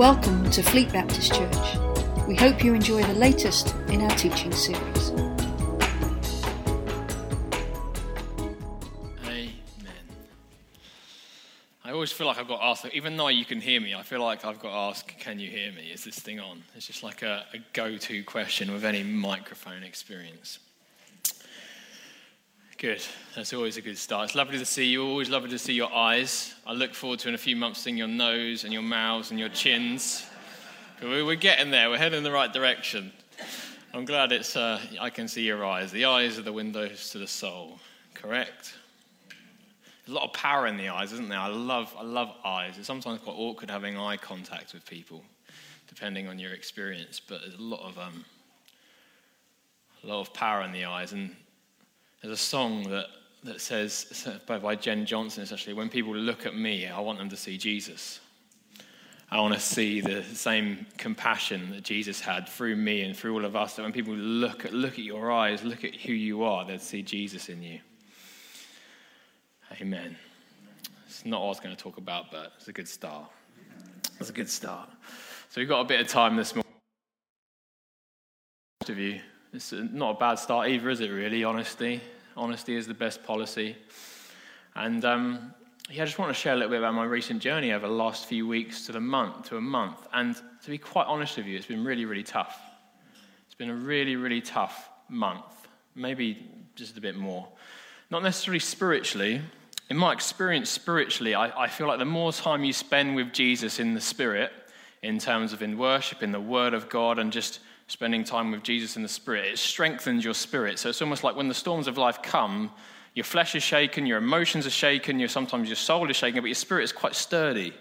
Welcome to Fleet Baptist Church. We hope you enjoy the latest in our teaching series. Amen. I always feel like I've got to ask, even though you can hear me, I feel like I've got to ask, can you hear me? Is this thing on? It's just like a, a go to question with any microphone experience. Good. That's always a good start. It's lovely to see you. Always lovely to see your eyes. I look forward to in a few months seeing your nose and your mouths and your chins. We're getting there. We're heading in the right direction. I'm glad it's. Uh, I can see your eyes. The eyes are the windows to the soul. Correct. A lot of power in the eyes, isn't there? I love. I love eyes. It's sometimes quite awkward having eye contact with people, depending on your experience. But there's a lot of um, a lot of power in the eyes, and there's a song that, that says, by, by Jenn Johnson, essentially, when people look at me, I want them to see Jesus. I want to see the same compassion that Jesus had through me and through all of us. That when people look at, look at your eyes, look at who you are, they'll see Jesus in you. Amen. It's not what I was going to talk about, but it's a good start. It's a good start. So we've got a bit of time this morning. Most of you it's not a bad start either, is it, really? Honesty. Honesty is the best policy. And um, yeah, I just want to share a little bit about my recent journey over the last few weeks to the month, to a month. And to be quite honest with you, it's been really, really tough. It's been a really, really tough month. Maybe just a bit more. Not necessarily spiritually. In my experience spiritually, I, I feel like the more time you spend with Jesus in the Spirit, in terms of in worship, in the Word of God, and just spending time with Jesus in the Spirit, it strengthens your spirit. So it's almost like when the storms of life come, your flesh is shaken, your emotions are shaken, sometimes your soul is shaken, but your spirit is quite sturdy.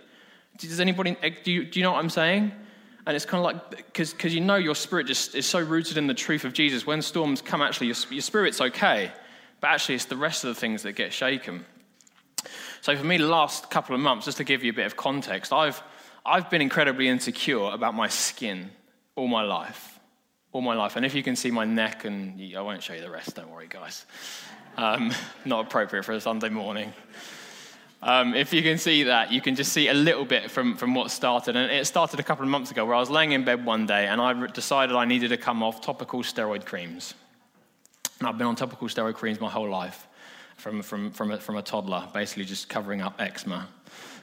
Does anybody, eh, do you, do you know what I'm saying? And it's kind of like, because you know your spirit just is so rooted in the truth of Jesus. When storms come, actually, your, your spirit's okay, but actually, it's the rest of the things that get shaken. So, for me, the last couple of months, just to give you a bit of context, I've, I've been incredibly insecure about my skin all my life all my life. And if you can see my neck, and I won't show you the rest, don't worry, guys. Um, not appropriate for a Sunday morning. Um, if you can see that, you can just see a little bit from, from what started. And it started a couple of months ago where I was laying in bed one day and I decided I needed to come off topical steroid creams. And I've been on topical steroid creams my whole life from, from, from, a, from a toddler, basically just covering up eczema.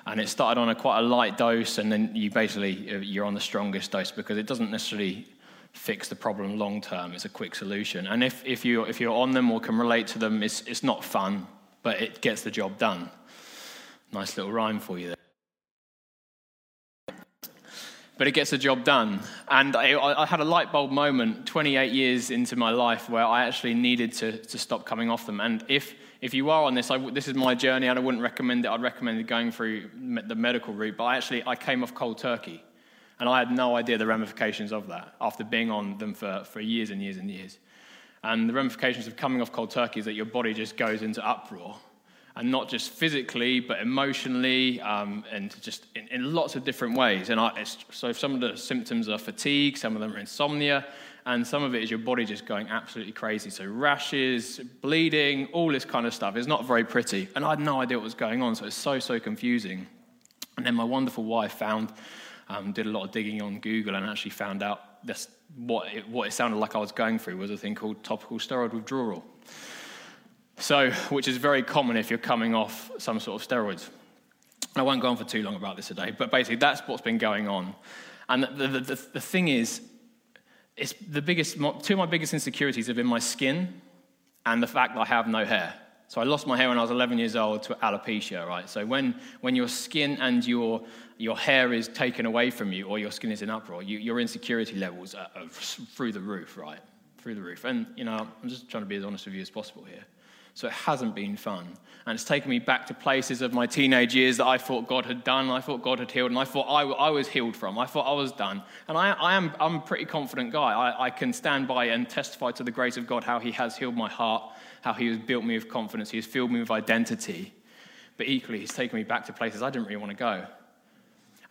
And it started on a quite a light dose, and then you basically uh, you're on the strongest dose because it doesn't necessarily fix the problem long term. It's a quick solution. And if, if, you, if you're on them or can relate to them, it's, it's not fun, but it gets the job done. Nice little rhyme for you there. But it gets the job done. And I, I had a light bulb moment 28 years into my life where I actually needed to, to stop coming off them. And if, if you are on this, I, this is my journey, and I wouldn't recommend it. I'd recommend going through the medical route. But I actually I came off cold turkey. And I had no idea the ramifications of that after being on them for, for years and years and years. And the ramifications of coming off cold turkey is that your body just goes into uproar. And not just physically, but emotionally, um, and just in, in, lots of different ways. And I, so some of the symptoms are fatigue, some of them are insomnia, and some of it is your body just going absolutely crazy. So rashes, bleeding, all this kind of stuff. It's not very pretty. And I had no idea what was going on, so it's so, so confusing. And then my wonderful wife found um, did a lot of digging on Google and actually found out this, what, it, what it sounded like I was going through was a thing called topical steroid withdrawal. So, which is very common if you're coming off some sort of steroids. I won't go on for too long about this today, but basically that's what's been going on. And the, the, the, the thing is, it's the biggest, two of my biggest insecurities have been my skin and the fact that I have no hair. So I lost my hair when I was 11 years old to alopecia, right? So when, when your skin and your, your hair is taken away from you or your skin is in uproar, you, your insecurity levels are, are through the roof, right? Through the roof. And, you know, I'm just trying to be as honest with you as possible here. So it hasn't been fun. And it's taken me back to places of my teenage years that I thought God had done, I thought God had healed, and I thought I, I was healed from. I thought I was done. And I, I am, I'm a pretty confident guy. I, I can stand by and testify to the grace of God, how He has healed my heart how he has built me with confidence, he has filled me with identity. But equally, he's taken me back to places I didn't really want to go.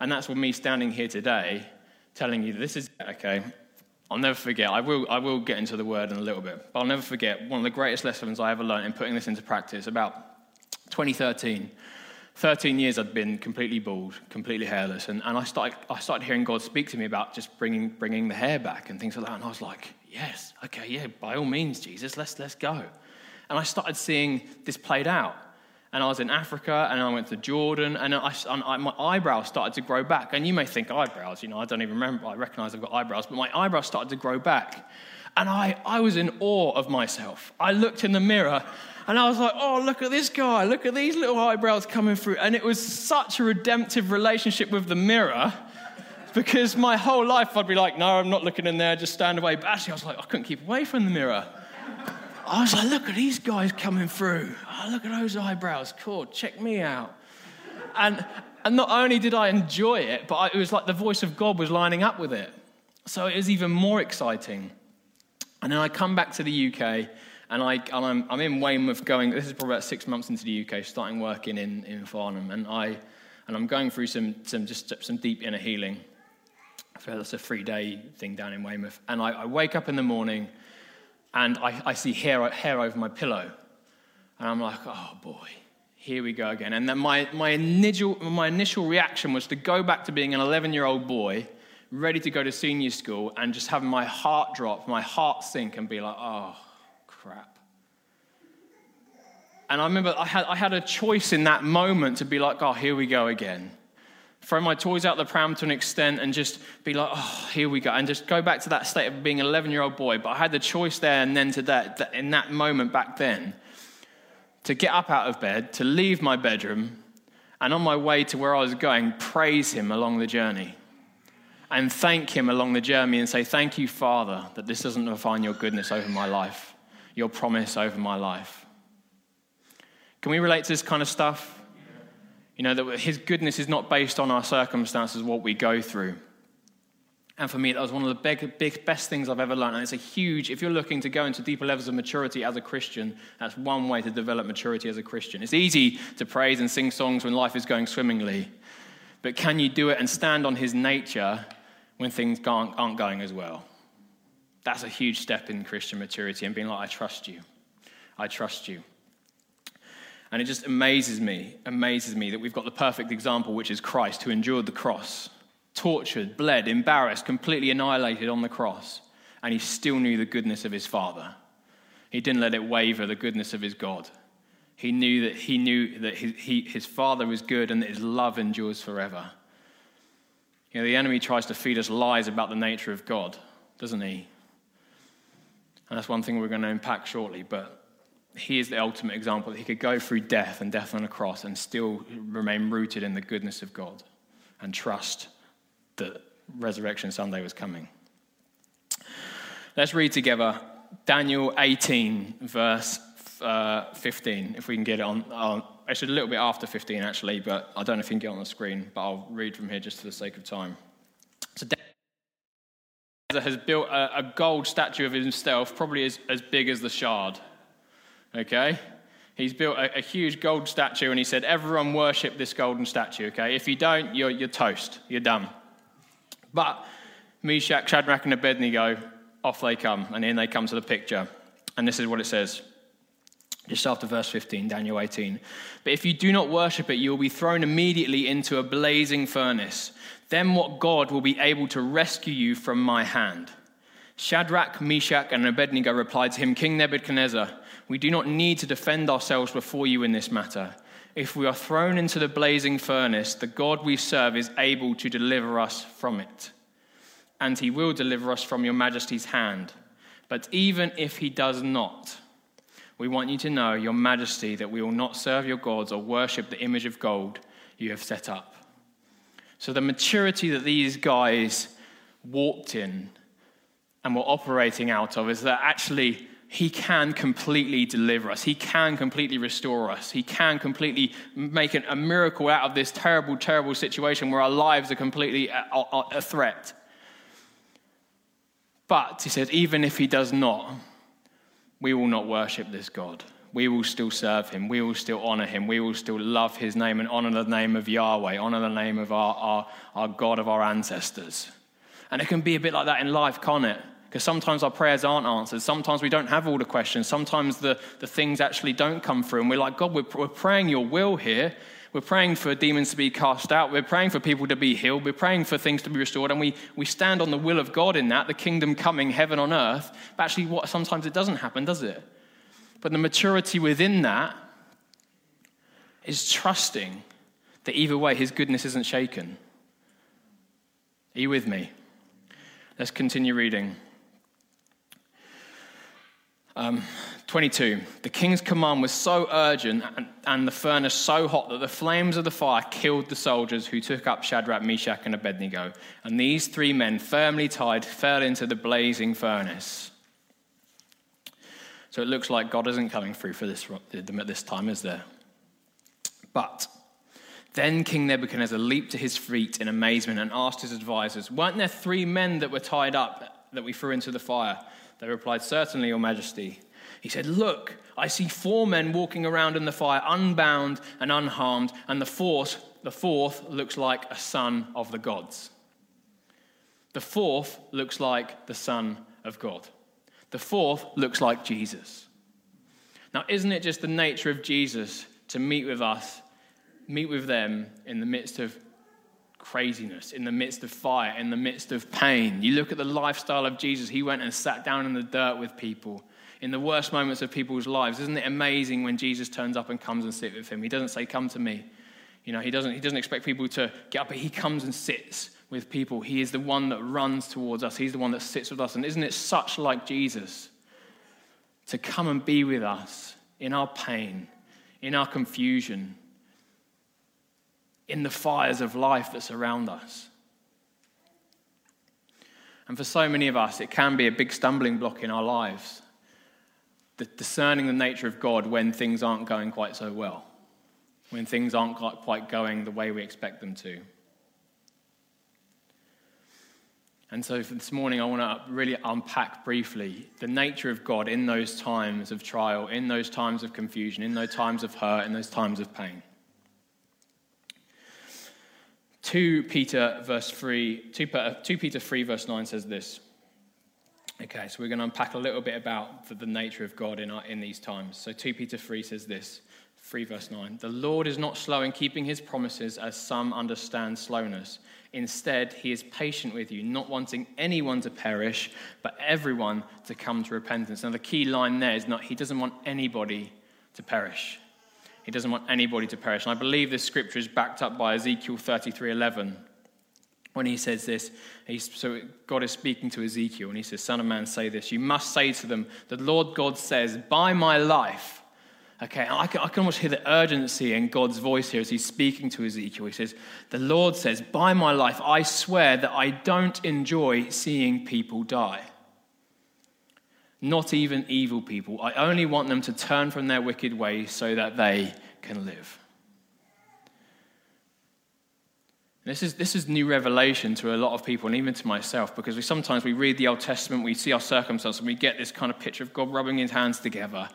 And that's what me standing here today telling you this is okay. I'll never forget. I will, I will get into the word in a little bit, but I'll never forget one of the greatest lessons I ever learned in putting this into practice about 2013. 13 years I'd been completely bald, completely hairless, and, and I, started, I started hearing God speak to me about just bringing, bringing the hair back and things like that. And I was like, yes, okay, yeah, by all means, Jesus, let's, let's go. And I started seeing this played out. And I was in Africa, and I went to Jordan, and, I, and I, my eyebrows started to grow back. And you may think eyebrows, you know, I don't even remember, I recognize I've got eyebrows, but my eyebrows started to grow back. And I, I was in awe of myself. I looked in the mirror and I was like, oh, look at this guy. Look at these little eyebrows coming through. And it was such a redemptive relationship with the mirror because my whole life I'd be like, no, I'm not looking in there, just stand away. But actually, I was like, I couldn't keep away from the mirror. I was like, look at these guys coming through. Oh, look at those eyebrows. Cool, check me out. And, and not only did I enjoy it, but I, it was like the voice of God was lining up with it. So it was even more exciting. And then I come back to the UK and, I, and I'm, I'm in Weymouth going, this is probably about six months into the UK, starting working in, in Farnham. And, I, and I'm going through some, some, just some deep inner healing. So that's a three day thing down in Weymouth. And I, I wake up in the morning and I, I see hair, hair over my pillow. And I'm like, oh boy, here we go again. And then my, my, initial, my initial reaction was to go back to being an 11 year old boy, ready to go to senior school, and just have my heart drop, my heart sink, and be like, oh, crap. And I remember I had, I had a choice in that moment to be like, oh, here we go again. Throw my toys out the pram to an extent and just be like, oh, here we go. And just go back to that state of being an 11 year old boy. But I had the choice there and then to that, in that moment back then, to get up out of bed, to leave my bedroom, and on my way to where I was going, praise Him along the journey. And thank Him along the journey and say, Thank you, Father, that this doesn't define your goodness over my life your promise over my life. Can we relate to this kind of stuff? You know, that His goodness is not based on our circumstances, what we go through. And for me, that was one of the big, big, best things I've ever learned. And it's a huge, if you're looking to go into deeper levels of maturity as a Christian, that's one way to develop maturity as a Christian. It's easy to praise and sing songs when life is going swimmingly. But can you do it and stand on His nature when things aren't, aren't going as well? That's a huge step in Christian maturity and being like, I trust you. I trust you. And it just amazes me, amazes me that we've got the perfect example, which is Christ, who endured the cross, tortured, bled, embarrassed, completely annihilated on the cross, and he still knew the goodness of his Father. He didn't let it waver the goodness of his God. He knew that he knew that his, he, his Father was good and that his love endures forever. You know, the enemy tries to feed us lies about the nature of God, doesn't he? And that's one thing we're going to unpack shortly. But he is the ultimate example that he could go through death and death on a cross and still remain rooted in the goodness of God and trust that Resurrection Sunday was coming. Let's read together Daniel 18, verse uh, 15, if we can get it on. Uh, actually, a little bit after 15, actually, but I don't know if you can get it on the screen, but I'll read from here just for the sake of time. So, Daniel has built a, a gold statue of himself, probably as, as big as the shard. Okay? He's built a, a, huge gold statue and he said, Everyone worship this golden statue, okay? If you don't, you're, you're toast. You're done. But Meshach, Shadrach, and Abednego, off they come. And in they come to the picture. And this is what it says. Just after verse 15, Daniel 18. But if you do not worship it, you will be thrown immediately into a blazing furnace. Then what God will be able to rescue you from my hand? Shadrach, Meshach, and Abednego replied to him, King Nebuchadnezzar, we do not need to defend ourselves before you in this matter. If we are thrown into the blazing furnace, the God we serve is able to deliver us from it. And he will deliver us from your majesty's hand. But even if he does not, we want you to know, your majesty, that we will not serve your gods or worship the image of gold you have set up. So, the maturity that these guys walked in and were operating out of is that actually he can completely deliver us. He can completely restore us. He can completely make a miracle out of this terrible, terrible situation where our lives are completely a, threat. But he says, even if he does not, we will not worship this God we will still serve him. We will still honor him. We will still love his name and honor the name of Yahweh, honor the name of our, our, our God of our ancestors. And it can be a bit like that in life, can't it? Because sometimes our prayers aren't answered. Sometimes we don't have all the questions. Sometimes the, the things actually don't come through. And we're like, God, we're, we're praying your will here. We're praying for demons to be cast out. We're praying for people to be healed. We're praying for things to be restored. And we, we stand on the will of God in that, the kingdom coming, heaven on earth. But actually, what, sometimes it doesn't happen, does it? But the maturity within that is trusting that either way, his goodness isn't shaken. Are you with me? Let's continue reading. Um, 22. The king's command was so urgent and, and, the furnace so hot that the flames of the fire killed the soldiers who took up Shadrach, Meshach, and Abednego. And these three men, firmly tied, fell into the blazing furnace. So it looks like God isn't coming through for this, at this time, is there? But then King Nebuchadnezzar leaped to his feet in amazement and asked his advisors, Weren't there three men that were tied up that we threw into the fire? They replied, Certainly, Your Majesty. He said, Look, I see four men walking around in the fire, unbound and unharmed, and the fourth, the fourth looks like a son of the gods. The fourth looks like the Son of God. The fourth looks like Jesus. Now, isn't it just the nature of Jesus to meet with us meet with them in the midst of craziness, in the midst of fire, in the midst of pain. You look at the lifestyle of Jesus, he went and sat down in the dirt with people in the worst moments of people's lives. Isn't it amazing when Jesus turns up and comes and sit with him? He doesn't say, Come to me. You know, he doesn't, he doesn't expect people to get up, but he comes and sits with people. He is the one that runs towards us, he's the one that sits with us. And isn't it such like Jesus to come and be with us in our pain, in our confusion? In the fires of life that surround us. And for so many of us, it can be a big stumbling block in our lives. The discerning the nature of God when things aren't going quite so well, when things aren't quite going the way we expect them to. And so for this morning, I want to really unpack briefly the nature of God in those times of trial, in those times of confusion, in those times of hurt, in those times of pain. 2 Peter verse 3, 2, uh, 2 Peter 3 verse 9 says this. Okay, so we're going to unpack a little bit about the, the nature of God in, our, in these times. So 2 Peter 3 says this, 3 verse 9. The Lord is not slow in keeping his promises as some understand slowness. Instead, he is patient with you, not wanting anyone to perish, but everyone to come to repentance. Now, the key line there is not he doesn't want anybody to perish. He doesn't want anybody to perish. And I believe this scripture is backed up by Ezekiel 33:11. When he says this, so God is speaking to Ezekiel, and he says, Son of man, say this. You must say to them, The Lord God says, By my life. Okay, I can, I can almost hear the urgency in God's voice here as he's speaking to Ezekiel. He says, The Lord says, By my life, I swear that I don't enjoy seeing people die not even evil people. I only want them to turn from their wicked ways so that they can live. This is, this is new revelation to a lot of people and even to myself because we sometimes we read the Old Testament, we see our circumstances, and we get this kind of picture of God rubbing his hands together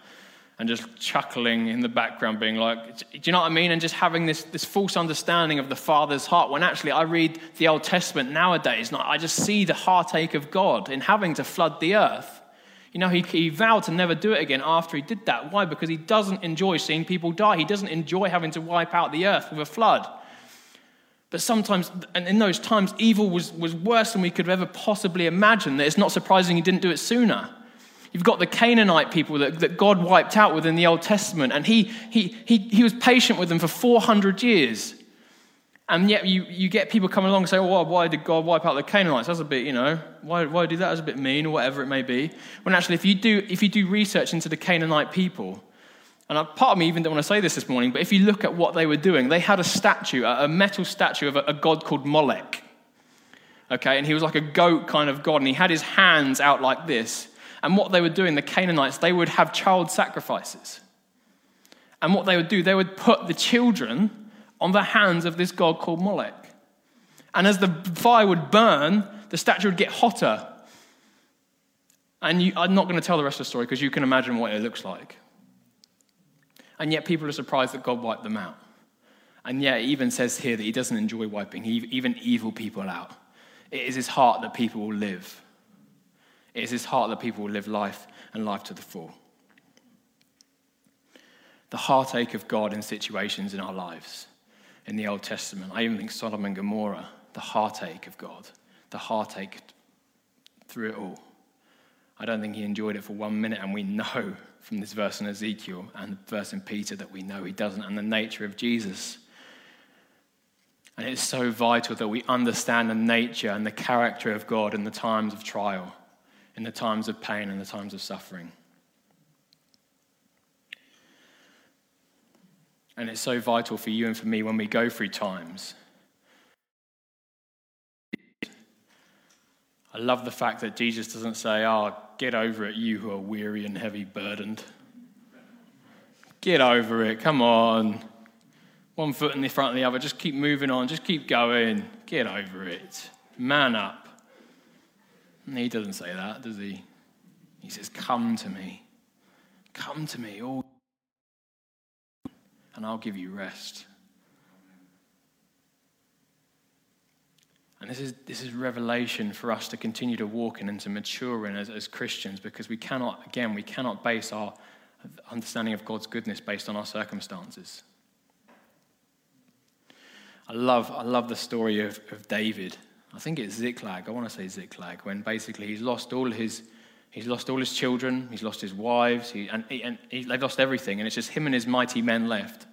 and just chuckling in the background, being like, do you know what I mean? And just having this, this false understanding of the Father's heart. When actually I read the Old Testament nowadays, and I just see the heartache of God in having to flood the earth. You know, he, he vowed to never do it again after he did that. Why? Because he doesn't enjoy seeing people die. He doesn't enjoy having to wipe out the earth with a flood. But sometimes, and in those times, evil was, was worse than we could ever possibly imagine. That it's not surprising he didn't do it sooner. You've got the Canaanite people that, that God wiped out within the Old Testament, and he, he, he, he was patient with them for 400 years. And yet you, you get people coming along and say, oh, well, why did God wipe out the Canaanites? That's a bit, you know, why, why do that? That's a bit mean or whatever it may be. When actually, if you do, if you do research into the Canaanite people, and part of me even don't want to say this this morning, but if you look at what they were doing, they had a statue, a metal statue of a, a god called Molech. Okay, and he was like a goat kind of god, and he had his hands out like this. And what they were doing, the Canaanites, they would have child sacrifices. And what they would do, they would put the children on the hands of this god called Molech. And as the fire would burn, the statue would get hotter. And you, I'm not going to tell the rest of the story because you can imagine what it looks like. And yet people are surprised that God wiped them out. And yet it even says here that he doesn't enjoy wiping even evil people out. It is his heart that people will live. It is his heart that people will live life and life to the full. The heartache of God in situations in our lives in the Old Testament. I even think Sodom and Gomorrah, the heartache of God, the heartache through it all. I don't think he enjoyed it for one minute, and we know from this verse in Ezekiel and the verse in Peter that we know he doesn't, and the nature of Jesus. And it's so vital that we understand the nature and the character of God in the times of trial, in the times of pain, and the times of suffering. And it's so vital for you and for me when we go through times. I love the fact that Jesus doesn't say, Oh, get over it, you who are weary and heavy burdened. Get over it, come on. One foot in the front of the other, just keep moving on, just keep going. Get over it. Man up. And he doesn't say that, does he? He says, Come to me. Come to me, all and I'll give you rest. And this is, this is revelation for us to continue to walk in and to mature in as, as Christians because we cannot, again, we cannot base our understanding of God's goodness based on our circumstances. I love, I love the story of, of David. I think it's Ziklag. I want to say Ziklag, when basically he's lost all his, he's lost all his children, he's lost his wives, he, and, and he, they've lost everything, and it's just him and his mighty men left.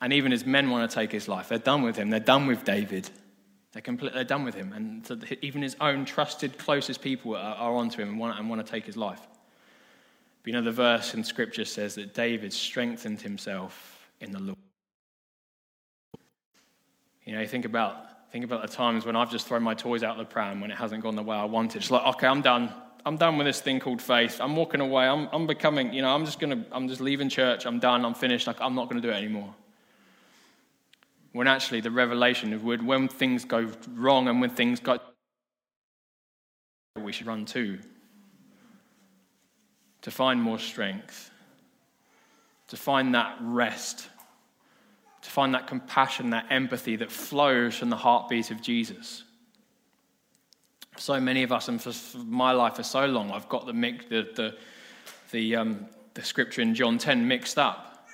And even his men want to take his life. They're done with him. They're done with David. They're, complete, they're done with him. And so even his own trusted, closest people are, are onto him and want, and want to take his life. But you know, the verse in Scripture says that David strengthened himself in the Lord. You know, you think about, think about the times when I've just thrown my toys out of the pram when it hasn't gone the way I wanted. It's like, okay, I'm done. I'm done with this thing called faith. I'm walking away. I'm, I'm becoming, you know, I'm just going to, I'm just leaving church. I'm done. I'm finished. Like, I'm not going to do it anymore when actually the revelation of when things go wrong and when things go we should run to to find more strength to find that rest to find that compassion that empathy that flows from the heartbeat of jesus so many of us and for my life for so long i've got the the the, the, um, the scripture in john 10 mixed up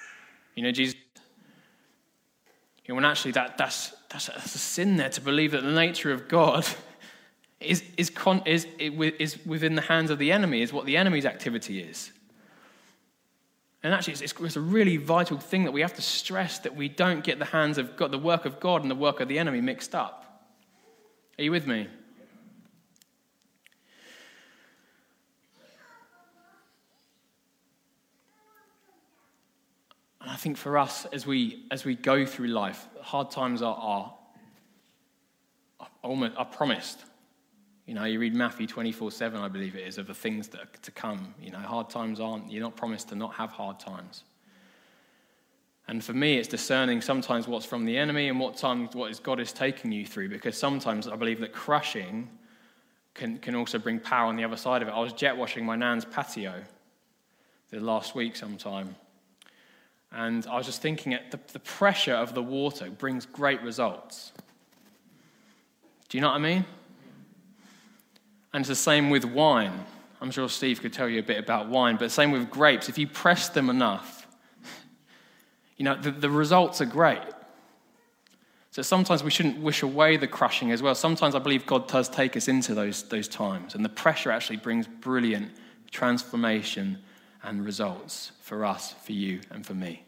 you know jesus you know, when actually that, that's, that's, that's a sin there to believe that the nature of God is, is, con, is, is within the hands of the enemy, is what the enemy's activity is. And actually, it's, it's, a really vital thing that we have to stress that we don't get the hands of God, the work of God and the work of the enemy mixed up. Are you with me? Think for us, as we, as we go through life, hard times are, are, almost, are promised. You know, you read Matthew 24 7, I believe it is, of the things that are to come. You know, hard times aren't, you're not promised to not have hard times. And for me, it's discerning sometimes what's from the enemy and what times what is God is taking you through, because sometimes I believe that crushing can, can also bring power on the other side of it. I was jet washing my nan's patio the last week sometime. And I was just thinking, the, the pressure of the water brings great results. Do you know what I mean? And it's the same with wine. I'm sure Steve could tell you a bit about wine, but same with grapes. If you press them enough, you know, the, the results are great. So sometimes we shouldn't wish away the crushing as well. Sometimes I believe God does take us into those, those times, and the pressure actually brings brilliant transformation and results for us, for you, and for me.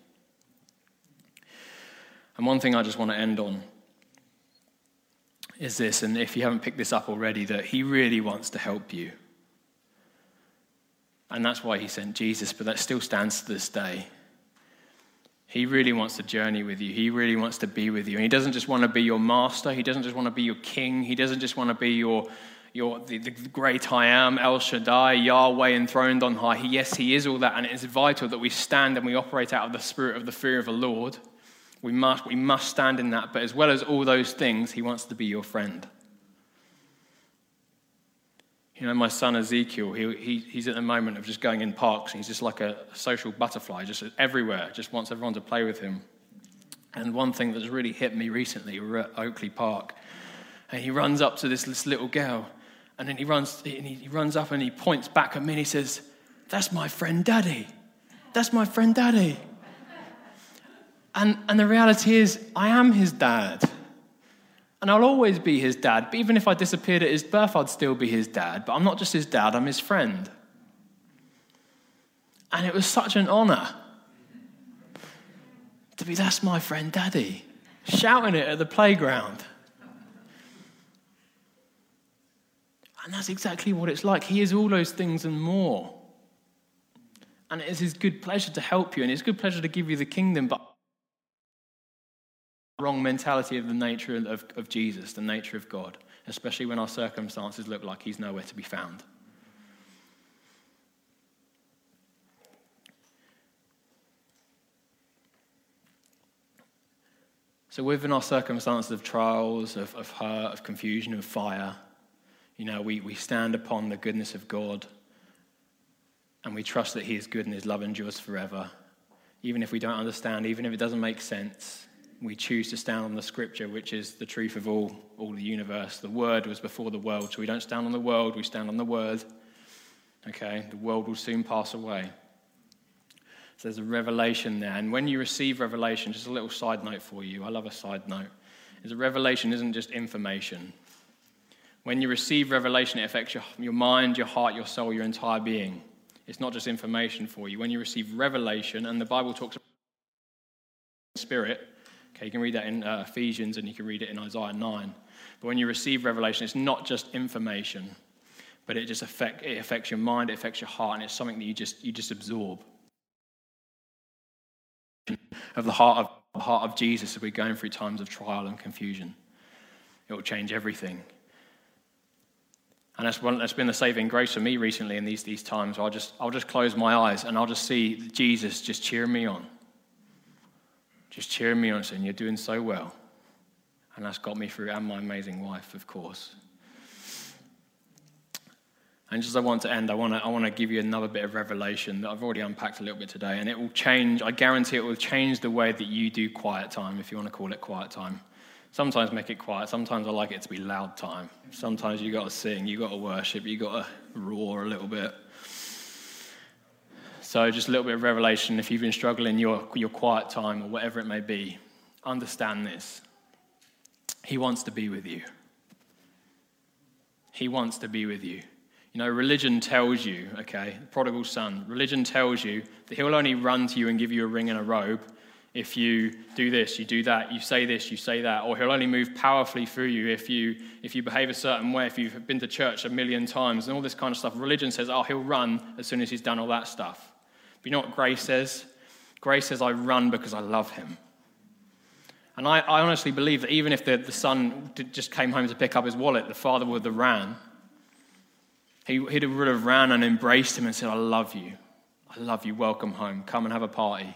And one thing I just want to end on is this, and if you haven't picked this up already, that He really wants to help you. And that's why He sent Jesus, but that still stands to this day. He really wants to journey with you. He really wants to be with you. And he doesn't just want to be your master. He doesn't just want to be your king. He doesn't just want to be your, your the, the great I am, El Shaddai, Yahweh enthroned on high. Yes, he is all that. And it is vital that we stand and we operate out of the spirit of the fear of the Lord. We must, we must stand in that. But as well as all those things, he wants to be your friend. You know, my son Ezekiel, he, he, he's at the moment of just going in parks. and He's just like a social butterfly, just everywhere, just wants everyone to play with him. And one thing that's really hit me recently, we were at Oakley Park, and he runs up to this, this little girl, and then he runs, and he runs up and he points back at me and he says, That's my friend Daddy. That's my friend Daddy. And, and the reality is, I am his dad. And I'll always be his dad. But even if I disappeared at his birth, I'd still be his dad. But I'm not just his dad, I'm his friend. And it was such an honor to be, that's my friend daddy, shouting it at the playground. And that's exactly what it's like. He is all those things and more. And it is his good pleasure to help you, and it's good pleasure to give you the kingdom, but wrong mentality of the nature of, of Jesus, the nature of God, especially when our circumstances look like he's nowhere to be found. So, within our circumstances of trials, of, of hurt, of confusion, of fire, you know, we, we stand upon the goodness of God and we trust that He is good and His love endures forever. Even if we don't understand, even if it doesn't make sense, we choose to stand on the scripture, which is the truth of all, all the universe. The Word was before the world, so we don't stand on the world, we stand on the Word. Okay? The world will soon pass away. So there's a revelation there. And when you receive revelation, just a little side note for you. I love a side note. Is a revelation isn't just information. When you receive revelation, it affects your, your mind, your heart, your soul, your entire being. It's not just information for you. When you receive revelation, and the Bible talks about spirit, okay, you can read that in uh, Ephesians and you can read it in Isaiah 9. But when you receive revelation, it's not just information, but it just affect, it affects your mind, it affects your heart, and it's something that you just, you just absorb. Of the heart of, the heart of Jesus as we're going through times of trial and confusion. It will change everything. And that's, one, that's been the saving grace for me recently in these, these times. I'll just, I'll just close my eyes and I'll just see Jesus just cheering me on. Just cheering me on, saying, You're doing so well. And that's got me through, and my amazing wife, of course. And just as I want to end, I want to, I want to give you another bit of revelation that I've already unpacked a little bit today. And it will change, I guarantee it will change the way that you do quiet time, if you want to call it quiet time. Sometimes make it quiet. Sometimes I like it to be loud time. Sometimes you got to sing, you got to worship, you got to roar a little bit. So just a little bit of revelation. If you've been struggling your your quiet time or whatever it may be, understand this. He wants to be with you. He wants to be with you. You know, religion tells you, okay, prodigal son, religion tells you that he'll only run to you and give you a ring and a robe if you do this, you do that, you say this, you say that, or he'll only move powerfully through you if you if you behave a certain way, if you've been to church a million times, and all this kind of stuff. Religion says, oh, he'll run as soon as he's done all that stuff. But you know what grace says? Grace says, I run because I love him. And I, I honestly believe that even if the, the son just came home to pick up his wallet, the father would have ran. He, he would have ran and embraced him and said, I love you. I love you. Welcome home. Come and have a party.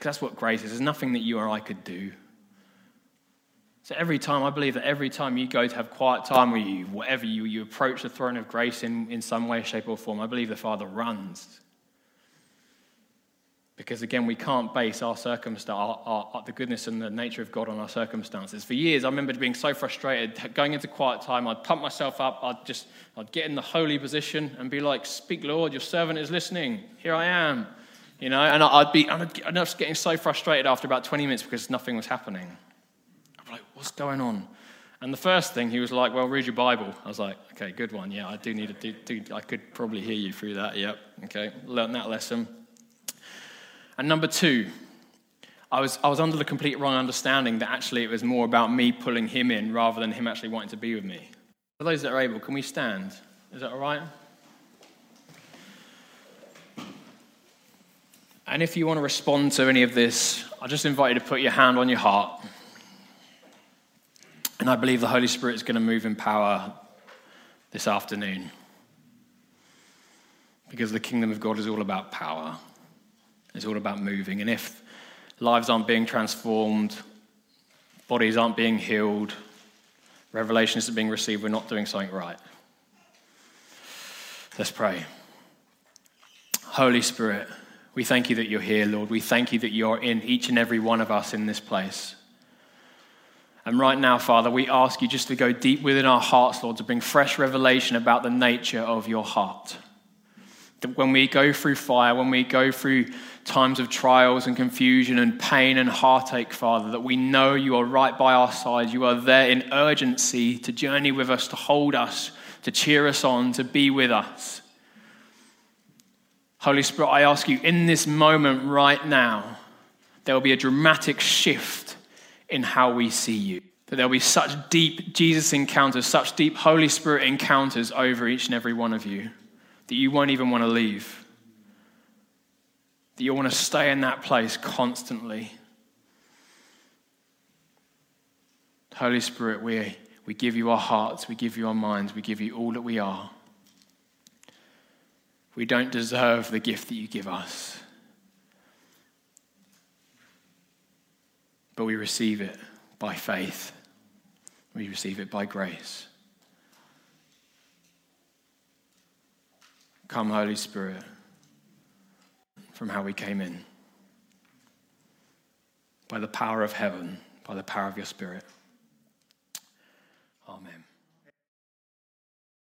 That's what grace is. There's nothing that you or I could do. So every time, I believe that every time you go to have quiet time with you, whatever you, you approach the throne of grace in, in some way, shape, or form, I believe the Father runs. Because again, we can't base our circumstance, our, our, the goodness and the nature of God on our circumstances. For years, I remember being so frustrated, going into quiet time, I'd pump myself up, I'd just, I'd get in the holy position and be like, Speak, Lord, your servant is listening. Here I am. You know, and I'd be, I'd, I was getting so frustrated after about 20 minutes because nothing was happening. I'm like, what's going on? And the first thing he was like, well, read your Bible. I was like, okay, good one. Yeah, I do need to do, do I could probably hear you through that. Yep. Okay. Learned that lesson. And number two, I was, I was under the complete wrong understanding that actually it was more about me pulling him in rather than him actually wanting to be with me. For those that are able, can we stand? Is that all right? And if you want to respond to any of this, I just invite you to put your hand on your heart. And I believe the Holy Spirit is going to move in power this afternoon. Because the kingdom of God is all about power, it's all about moving. And if lives aren't being transformed, bodies aren't being healed, revelations are being received, we're not doing something right. Let's pray. Holy Spirit. We thank you that you're here, Lord. We thank you that you're in each and every one of us in this place. And right now, Father, we ask you just to go deep within our hearts, Lord, to bring fresh revelation about the nature of your heart. That when we go through fire, when we go through times of trials and confusion and pain and heartache, Father, that we know you are right by our side. You are there in urgency to journey with us, to hold us, to cheer us on, to be with us. Holy Spirit, I ask you in this moment right now, there will be a dramatic shift in how we see you. That there'll be such deep Jesus encounters, such deep Holy Spirit encounters over each and every one of you that you won't even want to leave. That you'll want to stay in that place constantly. Holy Spirit, we, we give you our hearts, we give you our minds, we give you all that we are. We don't deserve the gift that you give us. But we receive it by faith. We receive it by grace. Come, Holy Spirit, from how we came in. By the power of heaven, by the power of your Spirit.